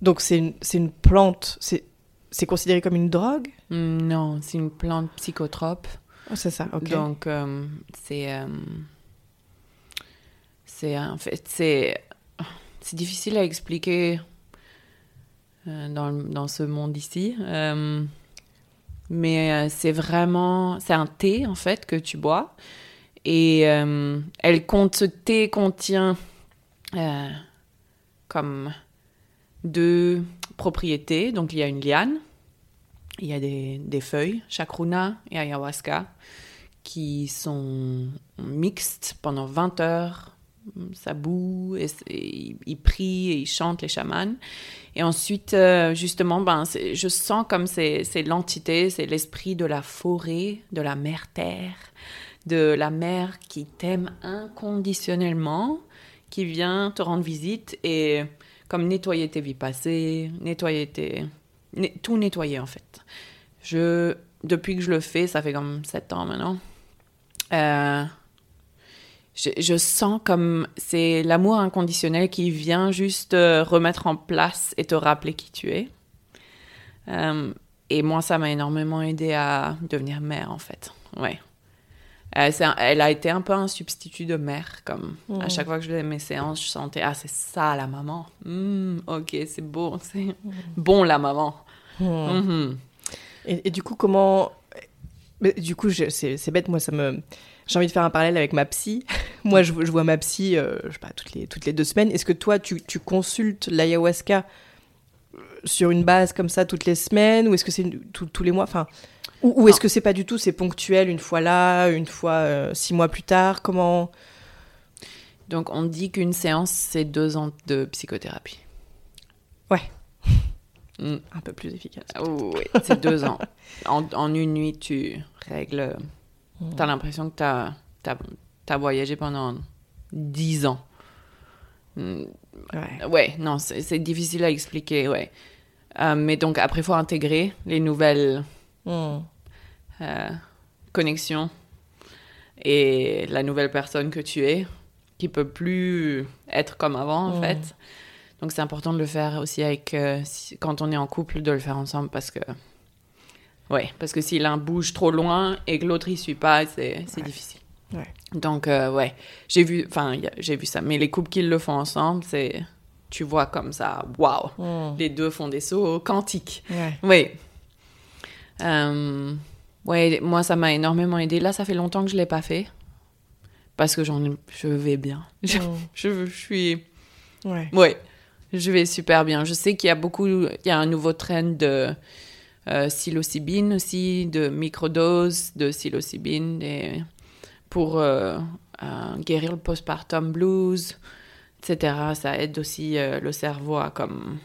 Donc c'est une, plante, c'est c'est considéré comme une drogue? Mm, Non, c'est une plante psychotrope. Oh, C'est ça, ok. Donc, euh, c'est. euh, c'est en fait. C'est. C'est difficile à expliquer euh, dans, dans ce monde ici. Mais c'est vraiment. C'est un thé, en fait, que tu bois. Et elle compte, ce thé contient comme deux propriétés. Donc, il y a une liane. Il y a des, des feuilles, chacruna et ayahuasca, qui sont mixtes pendant 20 heures. Ça boue, et, ils prient et ils chantent les chamans. Et ensuite, euh, justement, ben, je sens comme c'est l'entité, c'est l'esprit de la forêt, de la mère terre, de la mère qui t'aime inconditionnellement, qui vient te rendre visite et comme nettoyer tes vies passées, nettoyer tes... tout nettoyer en fait. Je, depuis que je le fais, ça fait comme sept ans maintenant, euh, je, je sens comme c'est l'amour inconditionnel qui vient juste euh, remettre en place et te rappeler qui tu es. Euh, et moi, ça m'a énormément aidé à devenir mère, en fait. Ouais. Euh, un- elle a été un peu un substitut de mère, comme à chaque fois que je faisais mes séances, je sentais, ah, c'est ça la maman. Hmm, ok, c'est bon, [LAUGHS] c'est bon la maman. Hmm. Mhm. Et, et du coup, comment. Mais du coup, c'est bête, moi, ça me. J'ai envie de faire un parallèle avec ma psy. [LAUGHS] moi, je, je vois ma psy, euh, je sais pas, toutes les, toutes les deux semaines. Est-ce que toi, tu, tu consultes l'ayahuasca euh, sur une base comme ça toutes les semaines ou est-ce que c'est tous- tous les mois? Enfin, Ou, ou est-ce que c'est pas du tout, c'est ponctuel, une fois là, une fois euh, six mois plus tard? Comment? Donc, on dit qu'une séance, c'est deux ans de psychothérapie. Ouais. [LAUGHS] Mm. Un peu plus efficace. Ah Oui, c'est deux ans. [LAUGHS] En, en une nuit, tu règles. Mm. T'as l'impression que t'as as, voyagé pendant dix ans. Mm, Ouais. Ouais, non, c'est difficile à expliquer, ouais. Euh, mais donc, après, il faut intégrer les nouvelles. Euh, connexions et la nouvelle personne que tu es, qui peut plus être comme avant, en fait. Donc, c'est important de le faire aussi avec, euh, si- quand on est en couple, de le faire ensemble parce que, ouais, parce que si l'un bouge trop loin et que l'autre y suit pas, c'est c'est difficile. Ouais. Donc, euh, ouais, j'ai vu, enfin, j'ai vu ça. Mais les couples qui le font ensemble, c'est, tu vois comme ça, waouh, les deux font des sauts quantiques. Ouais. Oui. Euh, ouais, moi, ça m'a énormément aidé. Là, ça fait longtemps que je l'ai pas fait. Parce que j'en je vais bien. [LAUGHS] Je, Mm. je, je suis. Ouais. Ouais, je vais super bien. Je sais qu'il y a beaucoup. Il y a un nouveau trend de euh, psilocybine aussi, de microdoses de psilocybine et pour euh, euh, guérir le postpartum blues, etc. Ça aide aussi euh, le cerveau à comme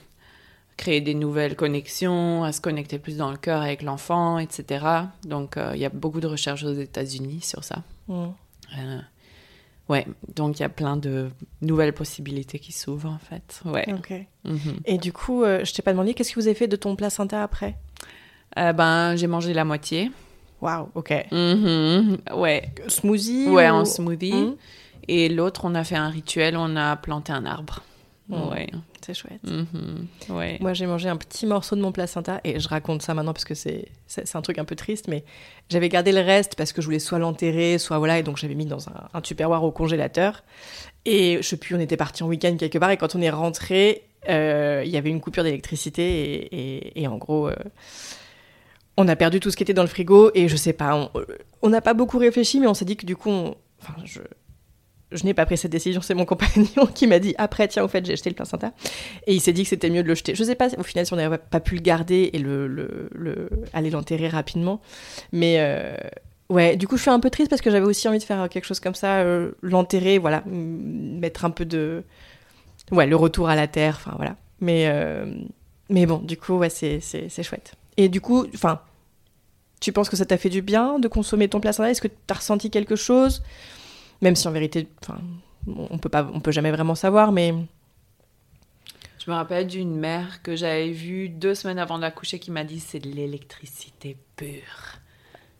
créer des nouvelles connexions, à se connecter plus dans le cœur avec l'enfant, etc. Donc, euh, il y a beaucoup de recherches aux États-Unis sur ça. Hmm. Euh, ouais, donc il y a plein de nouvelles possibilités qui s'ouvrent en fait. Ouais. Ok. Mhm. Et du coup, euh, je t'ai pas demandé, qu'est-ce que vous avez fait de ton placenta après? Euh, ben, j'ai mangé la moitié. Waouh, ok. Mhm. Ouais, Smoothie ouais, ou- en smoothie. Mhm. Et l'autre, on a fait un rituel, on a planté un arbre. Ouais. C'est chouette. Mhm. Ouais. Moi, j'ai mangé un petit morceau de mon placenta et je raconte ça maintenant parce que c'est c'est c'est un truc un peu triste, mais j'avais gardé le reste parce que je voulais soit l'enterrer, soit voilà, et donc j'avais mis dans un, un tupperware au congélateur. Et je sais plus, on était parti en week-end quelque part et quand on est rentré, euh, il y avait une coupure d'électricité et, et- et en gros, euh, on a perdu tout ce qui était dans le frigo et je sais pas, on- on n'a pas beaucoup réfléchi, mais on s'est dit que du coup, on- enfin, je, je n'ai pas pris cette décision, c'est mon compagnon [LAUGHS] qui m'a dit après, tiens, au fait, j'ai acheté le placenta. Et il s'est dit que c'était mieux de le jeter. Je sais pas au final si on n'avait pas pu le garder et le, le, le- aller l'enterrer rapidement. Mais euh, ouais, du coup, je suis un peu triste parce que j'avais aussi envie de faire quelque chose comme ça, euh, l'enterrer, voilà, mettre un peu de. Ouais, le retour à la terre, enfin voilà. Mais, euh, mais bon, du coup, ouais, c'est chouette. Et du coup, enfin, tu penses que ça t'a fait du bien de consommer ton placenta Est-ce que tu as ressenti quelque chose? Même si en vérité, enfin, on peut pas, on peut jamais vraiment savoir, mais. Je me rappelle d'une mère que j'avais vue deux semaines avant d'accoucher qui m'a dit c'est de l'électricité pure.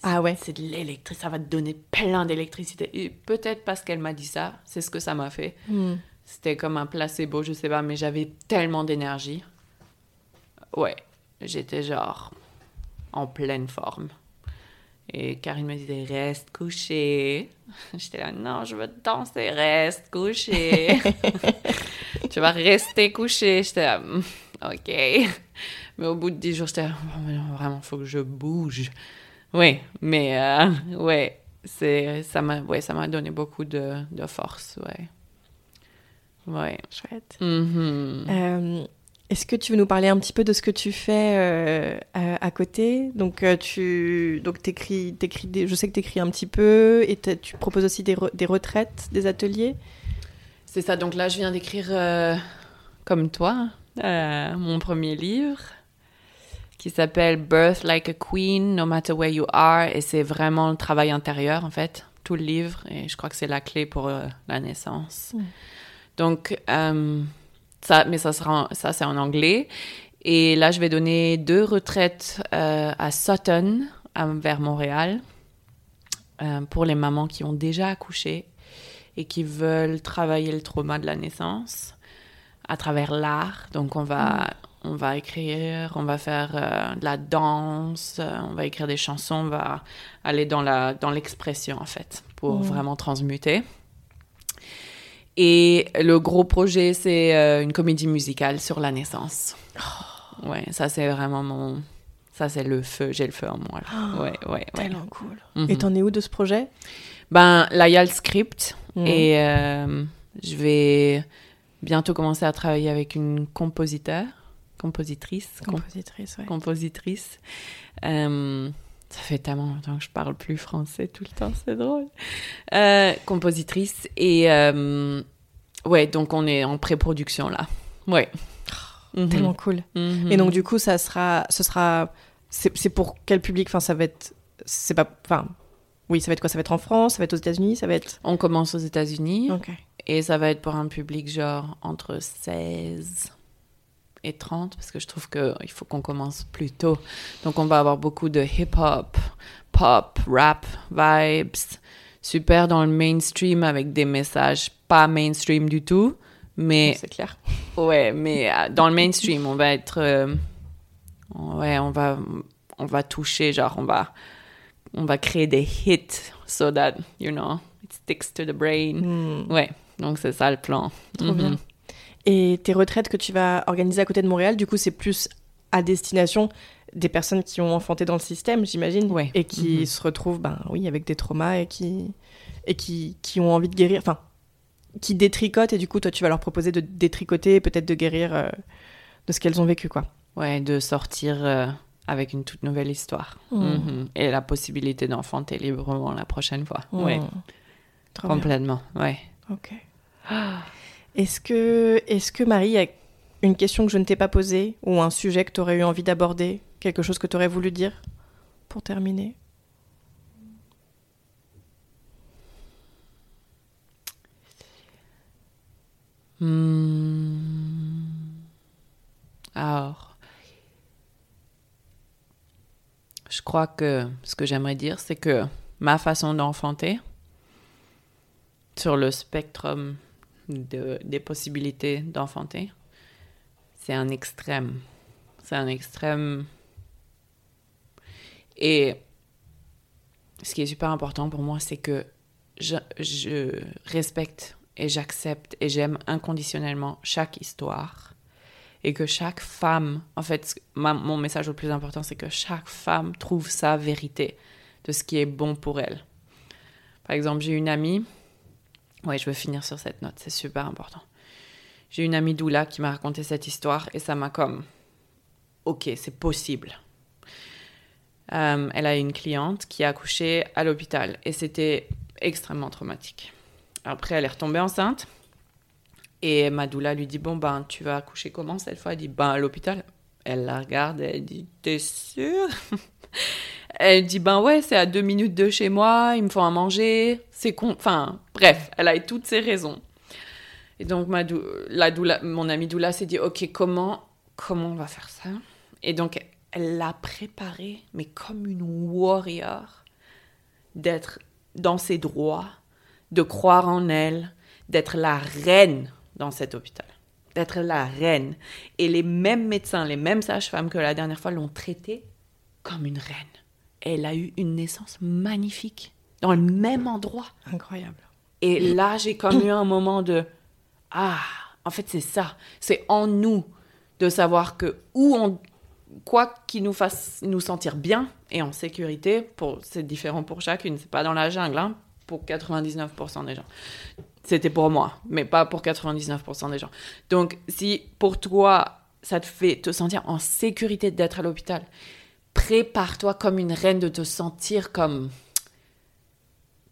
Ah ouais. C'est de l'électricité, ça va te donner plein d'électricité. Et peut-être parce qu'elle m'a dit ça, c'est ce que ça m'a fait. Hmm. C'était comme un placebo, je sais pas, mais j'avais tellement d'énergie. Ouais, j'étais genre en pleine forme. Et Karine me disait reste couché. [LAUGHS] J'étais là non, je veux danser, reste couché. [LAUGHS] tu vas rester couché. J'étais là Hmm, ok. Mais au bout de dix jours, j'étais là Oh, non, vraiment, faut que je bouge. Oui, mais euh, ouais, c'est ça m'a ouais, ça m'a donné beaucoup de, de force, ouais. Ouais. Chouette. Mhm. Euh, Est-ce que tu veux nous parler un petit peu de ce que tu fais euh, à, à côté? Donc, euh, tu donc t'écris, t'écris des, je sais que tu écris un petit peu et tu proposes aussi des, re- des retraites, des ateliers? C'est ça, donc là je viens d'écrire euh, comme toi euh, mon premier livre qui s'appelle Birth Like a Queen, No Matter Where You Are et c'est vraiment le travail intérieur en fait, tout le livre et je crois que c'est la clé pour la naissance. Donc ça, mais ça sera, en- ça c'est en anglais et là je vais donner deux retraites euh, à Sutton à- vers Montréal euh, pour les mamans qui ont déjà accouché et qui veulent travailler le trauma de la naissance à travers l'art. Donc on va, on va écrire, on va faire euh, de la danse, on va écrire des chansons, on va aller dans la dans l'expression en fait pour vraiment transmuter. Et le gros projet c'est euh, une comédie musicale sur la naissance. Ouais, ça c'est vraiment mon ça c'est le feu, j'ai le feu en moi. là. Ouais, ouais, ouais. Tellement cool. Mhm. Et t'en es où de ce projet? Ben, là, il y a le script Mhm. et euh, je vais bientôt commencer à travailler avec une compositeur, compositrice, com- Compositrice, ouais. compositrice, euh, Ça fait tellement longtemps que je parle plus français tout le temps, c'est drôle. Euh, compositrice et euh, ouais, donc on est en pré-production là. Ouais. Mhm. Tellement cool. Mhm. Et donc du coup, ça sera, ce sera, c'est pour quel public? Enfin, ça va être, c'est pas, enfin, oui, ça va être quoi? Ça va être en France Ça va être aux États-Unis Ça va être. on commence aux États-Unis Ok. et ça va être pour un public genre entre 16 et 30 parce que je trouve que il faut qu'on commence plus tôt. Donc on va avoir beaucoup de hip-hop, pop, rap, vibes, super dans le mainstream avec des messages pas mainstream du tout, mais C'est clair. [LAUGHS] Ouais, mais euh, dans le mainstream, on va être. euh, ouais, on va, on va toucher, genre, on va, on va créer des hits so that, you know, it sticks to the brain. Hmm. Ouais, donc c'est ça le plan. Trop bien. Et tes retraites que tu vas organiser à côté de Montréal, du coup, c'est plus à destination des personnes qui ont enfanté dans le système, j'imagine, Ouais. et qui Mhm. se retrouvent, ben oui, avec des traumas et qui et qui, qui ont envie de guérir, enfin, qui détricotent et du coup, toi, tu vas leur proposer de détricoter, et peut-être de guérir euh, de ce qu'elles ont vécu, quoi. Ouais, de sortir euh, avec une toute nouvelle histoire. Mhm. Mhm. Et la possibilité d'enfanter librement la prochaine fois. Ouais, Hmm. Trop bien. complètement. Ouais. Ok. Est-ce que, est-ce que Marie, a une question que je ne t'ai pas posée ou un sujet que tu aurais eu envie d'aborder, quelque chose que tu aurais voulu dire pour terminer? Hmm. Alors, je crois que ce que j'aimerais dire, c'est que ma façon d'enfanter, sur le spectrum de, des possibilités d'enfanter, c'est un extrême. C'est un extrême. Et ce qui est super important pour moi, c'est que je, respecte et j'accepte et j'aime inconditionnellement chaque histoire et que chaque femme, en fait, mon message le plus important, c'est que chaque femme trouve sa vérité de ce qui est bon pour elle. Par exemple, j'ai une amie, ouais, je veux finir sur cette note, c'est super important. J'ai une amie doula qui m'a raconté cette histoire et ça m'a comme, ok, c'est possible. Euh, elle a une cliente qui a accouché à l'hôpital et c'était extrêmement traumatique. Après, elle est retombée enceinte et Madoula lui dit Bon, ben, tu vas accoucher comment cette fois? Elle dit Ben, à l'hôpital. Elle la regarde et elle dit T'es sûre? [LAUGHS] Elle dit Ben, ouais, c'est à deux minutes de chez moi, il me faut à manger, c'est con. Enfin, bref, elle a eu toutes ses raisons. Et donc, ma dou- la doula, mon amie Doula s'est dit Ok, comment, comment on va faire ça? Et donc, elle l'a préparé, mais comme une warrior, d'être dans ses droits, de croire en elle, d'être la reine dans cet hôpital. D'être la reine. Et les mêmes médecins, les mêmes sages-femmes que la dernière fois l'ont traitée comme une reine. Elle a eu une naissance magnifique, dans le même endroit. Incroyable. Et là, j'ai comme eu un moment de ah, en fait, c'est ça. C'est en nous de savoir que où on quoi qui nous fasse nous sentir bien et en sécurité, pour c'est différent pour chacune, c'est pas dans la jungle hein, pour 99% des gens. C'était pour moi, mais pas pour 99% des gens. Donc, si pour toi, ça te fait te sentir en sécurité d'être à l'hôpital, prépare-toi comme une reine de te sentir comme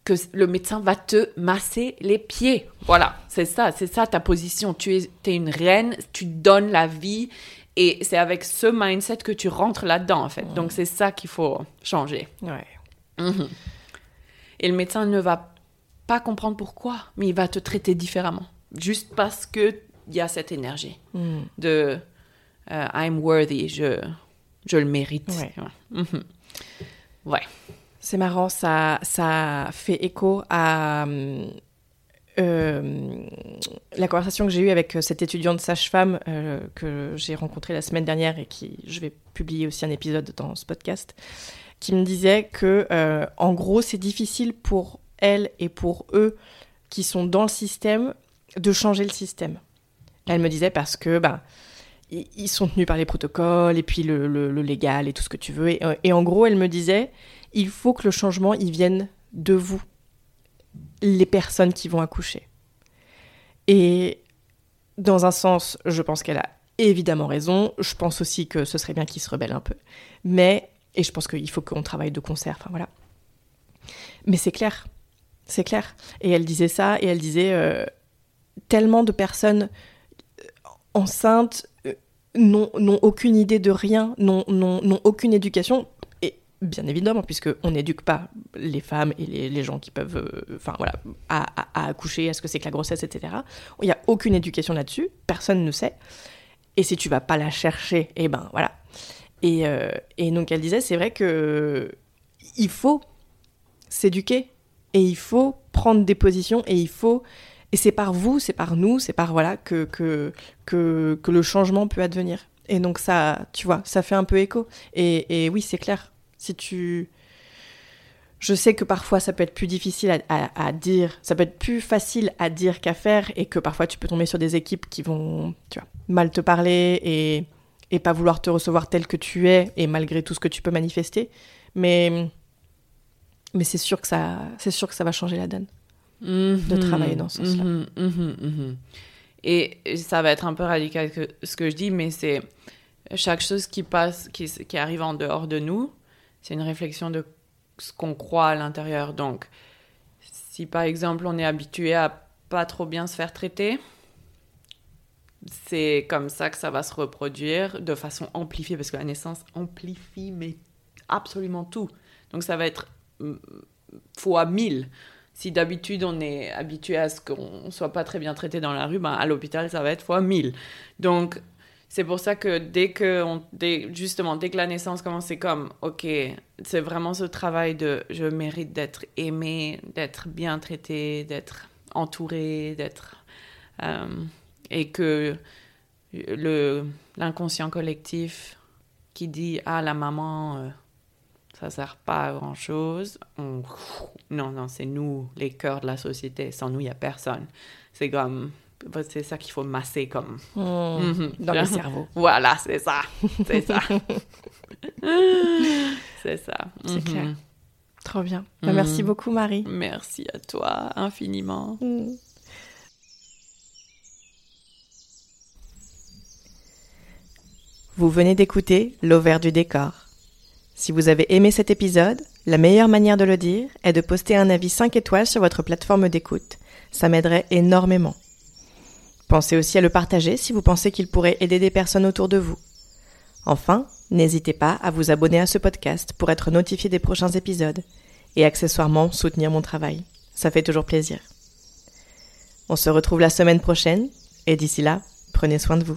que le médecin va te masser les pieds. Voilà, c'est ça, c'est ça ta position. Tu es, es une reine, tu donnes la vie et c'est avec ce mindset que tu rentres là-dedans en fait. Donc c'est ça qu'il faut changer. Ouais. Mhm. Et le médecin ne va pas comprendre pourquoi, mais il va te traiter différemment. Juste parce que il y a cette énergie Hmm. de euh, I'm worthy, je, je le mérite. Ouais. Mhm. Ouais. C'est marrant, ça, fait écho à euh, la conversation que j'ai eue avec cette étudiante sage-femme euh, que j'ai rencontrée la semaine dernière et qui je vais publier aussi un épisode dans ce podcast, qui me disait que euh, en gros c'est difficile pour elle et pour eux qui sont dans le système de changer le système. Elle me disait parce que bah ils sont tenus par les protocoles et puis le, le- légal et tout ce que tu veux. Et en gros, elle me disait, il faut que le changement, il vienne de vous, les personnes qui vont accoucher. Et dans un sens, je pense qu'elle a évidemment raison. Je pense aussi que ce serait bien qu'ils se rebellent un peu. Mais et je pense qu'il faut qu'on travaille de concert. Enfin voilà. Mais c'est clair, c'est clair. Et elle disait ça, et elle disait euh, tellement de personnes euh, enceintes euh, n'ont aucune idée de rien, n'ont aucune éducation. Bien évidemment, puisqu'on n'éduque pas les femmes et les, gens qui peuvent, enfin voilà, à, accoucher, à ce que c'est que la grossesse, etc. Il n'y a aucune éducation là-dessus, personne ne sait. Et si tu vas pas la chercher, eh ben voilà. Et, et donc elle disait, c'est vrai que il faut s'éduquer et il faut prendre des positions et il faut et c'est par vous, c'est par nous, c'est par voilà que, que, que, que, le changement peut advenir. Et donc ça, tu vois, ça fait un peu écho. Et, et oui, c'est clair. Si tu... Je sais que parfois ça peut être plus difficile à, à, dire, ça peut être plus facile à dire qu'à faire, et que parfois tu peux tomber sur des équipes qui vont, tu vois, mal te parler et, et pas vouloir te recevoir tel que tu es, et malgré tout ce que tu peux manifester. Mais mais c'est sûr que ça, c'est sûr que ça va changer la donne de mhm. travailler dans ce sens-là. Mhm, mhm, et ça va être un peu radical que, ce que je dis, mais c'est chaque chose qui passe, qui, qui arrive en dehors de nous, c'est une réflexion de ce qu'on croit à l'intérieur. Donc, si par exemple on est habitué à pas trop bien se faire traiter, c'est comme ça que ça va se reproduire de façon amplifiée, parce que la naissance amplifie mais absolument tout. Donc ça va être fois mille. Si d'habitude on est habitué à ce qu'on soit pas très bien traité dans la rue, ben à l'hôpital ça va être fois mille. Donc c'est pour ça que dès que on, dès, justement dès que la naissance commence, c'est comme ok, c'est vraiment ce travail de je mérite d'être aimé, d'être bien traité, d'être entouré, d'être euh, et que l'inconscient collectif qui dit ah la maman euh, ça sert pas à grand chose. Non, non, c'est nous, les cœurs de la société. Sans nous, il n'y a personne. C'est comme. C'est ça qu'il faut masser comme. Mmh. Mhm. Dans le cerveau. Voilà, c'est ça. C'est ça. [LAUGHS] c'est ça. C'est mhm. clair. Trop bien. Bah, merci mhm. beaucoup, Marie. Merci à toi infiniment. Vous venez d'écouter L'Auvert du décor si vous avez aimé cet épisode, la meilleure manière de le dire est de poster un avis 5 étoiles sur votre plateforme d'écoute. Ça m'aiderait énormément. Pensez aussi à le partager si vous pensez qu'il pourrait aider des personnes autour de vous. Enfin, n'hésitez pas à vous abonner à ce podcast pour être notifié des prochains épisodes et accessoirement soutenir mon travail. Ça fait toujours plaisir. On se retrouve la semaine prochaine et d'ici là, prenez soin de vous.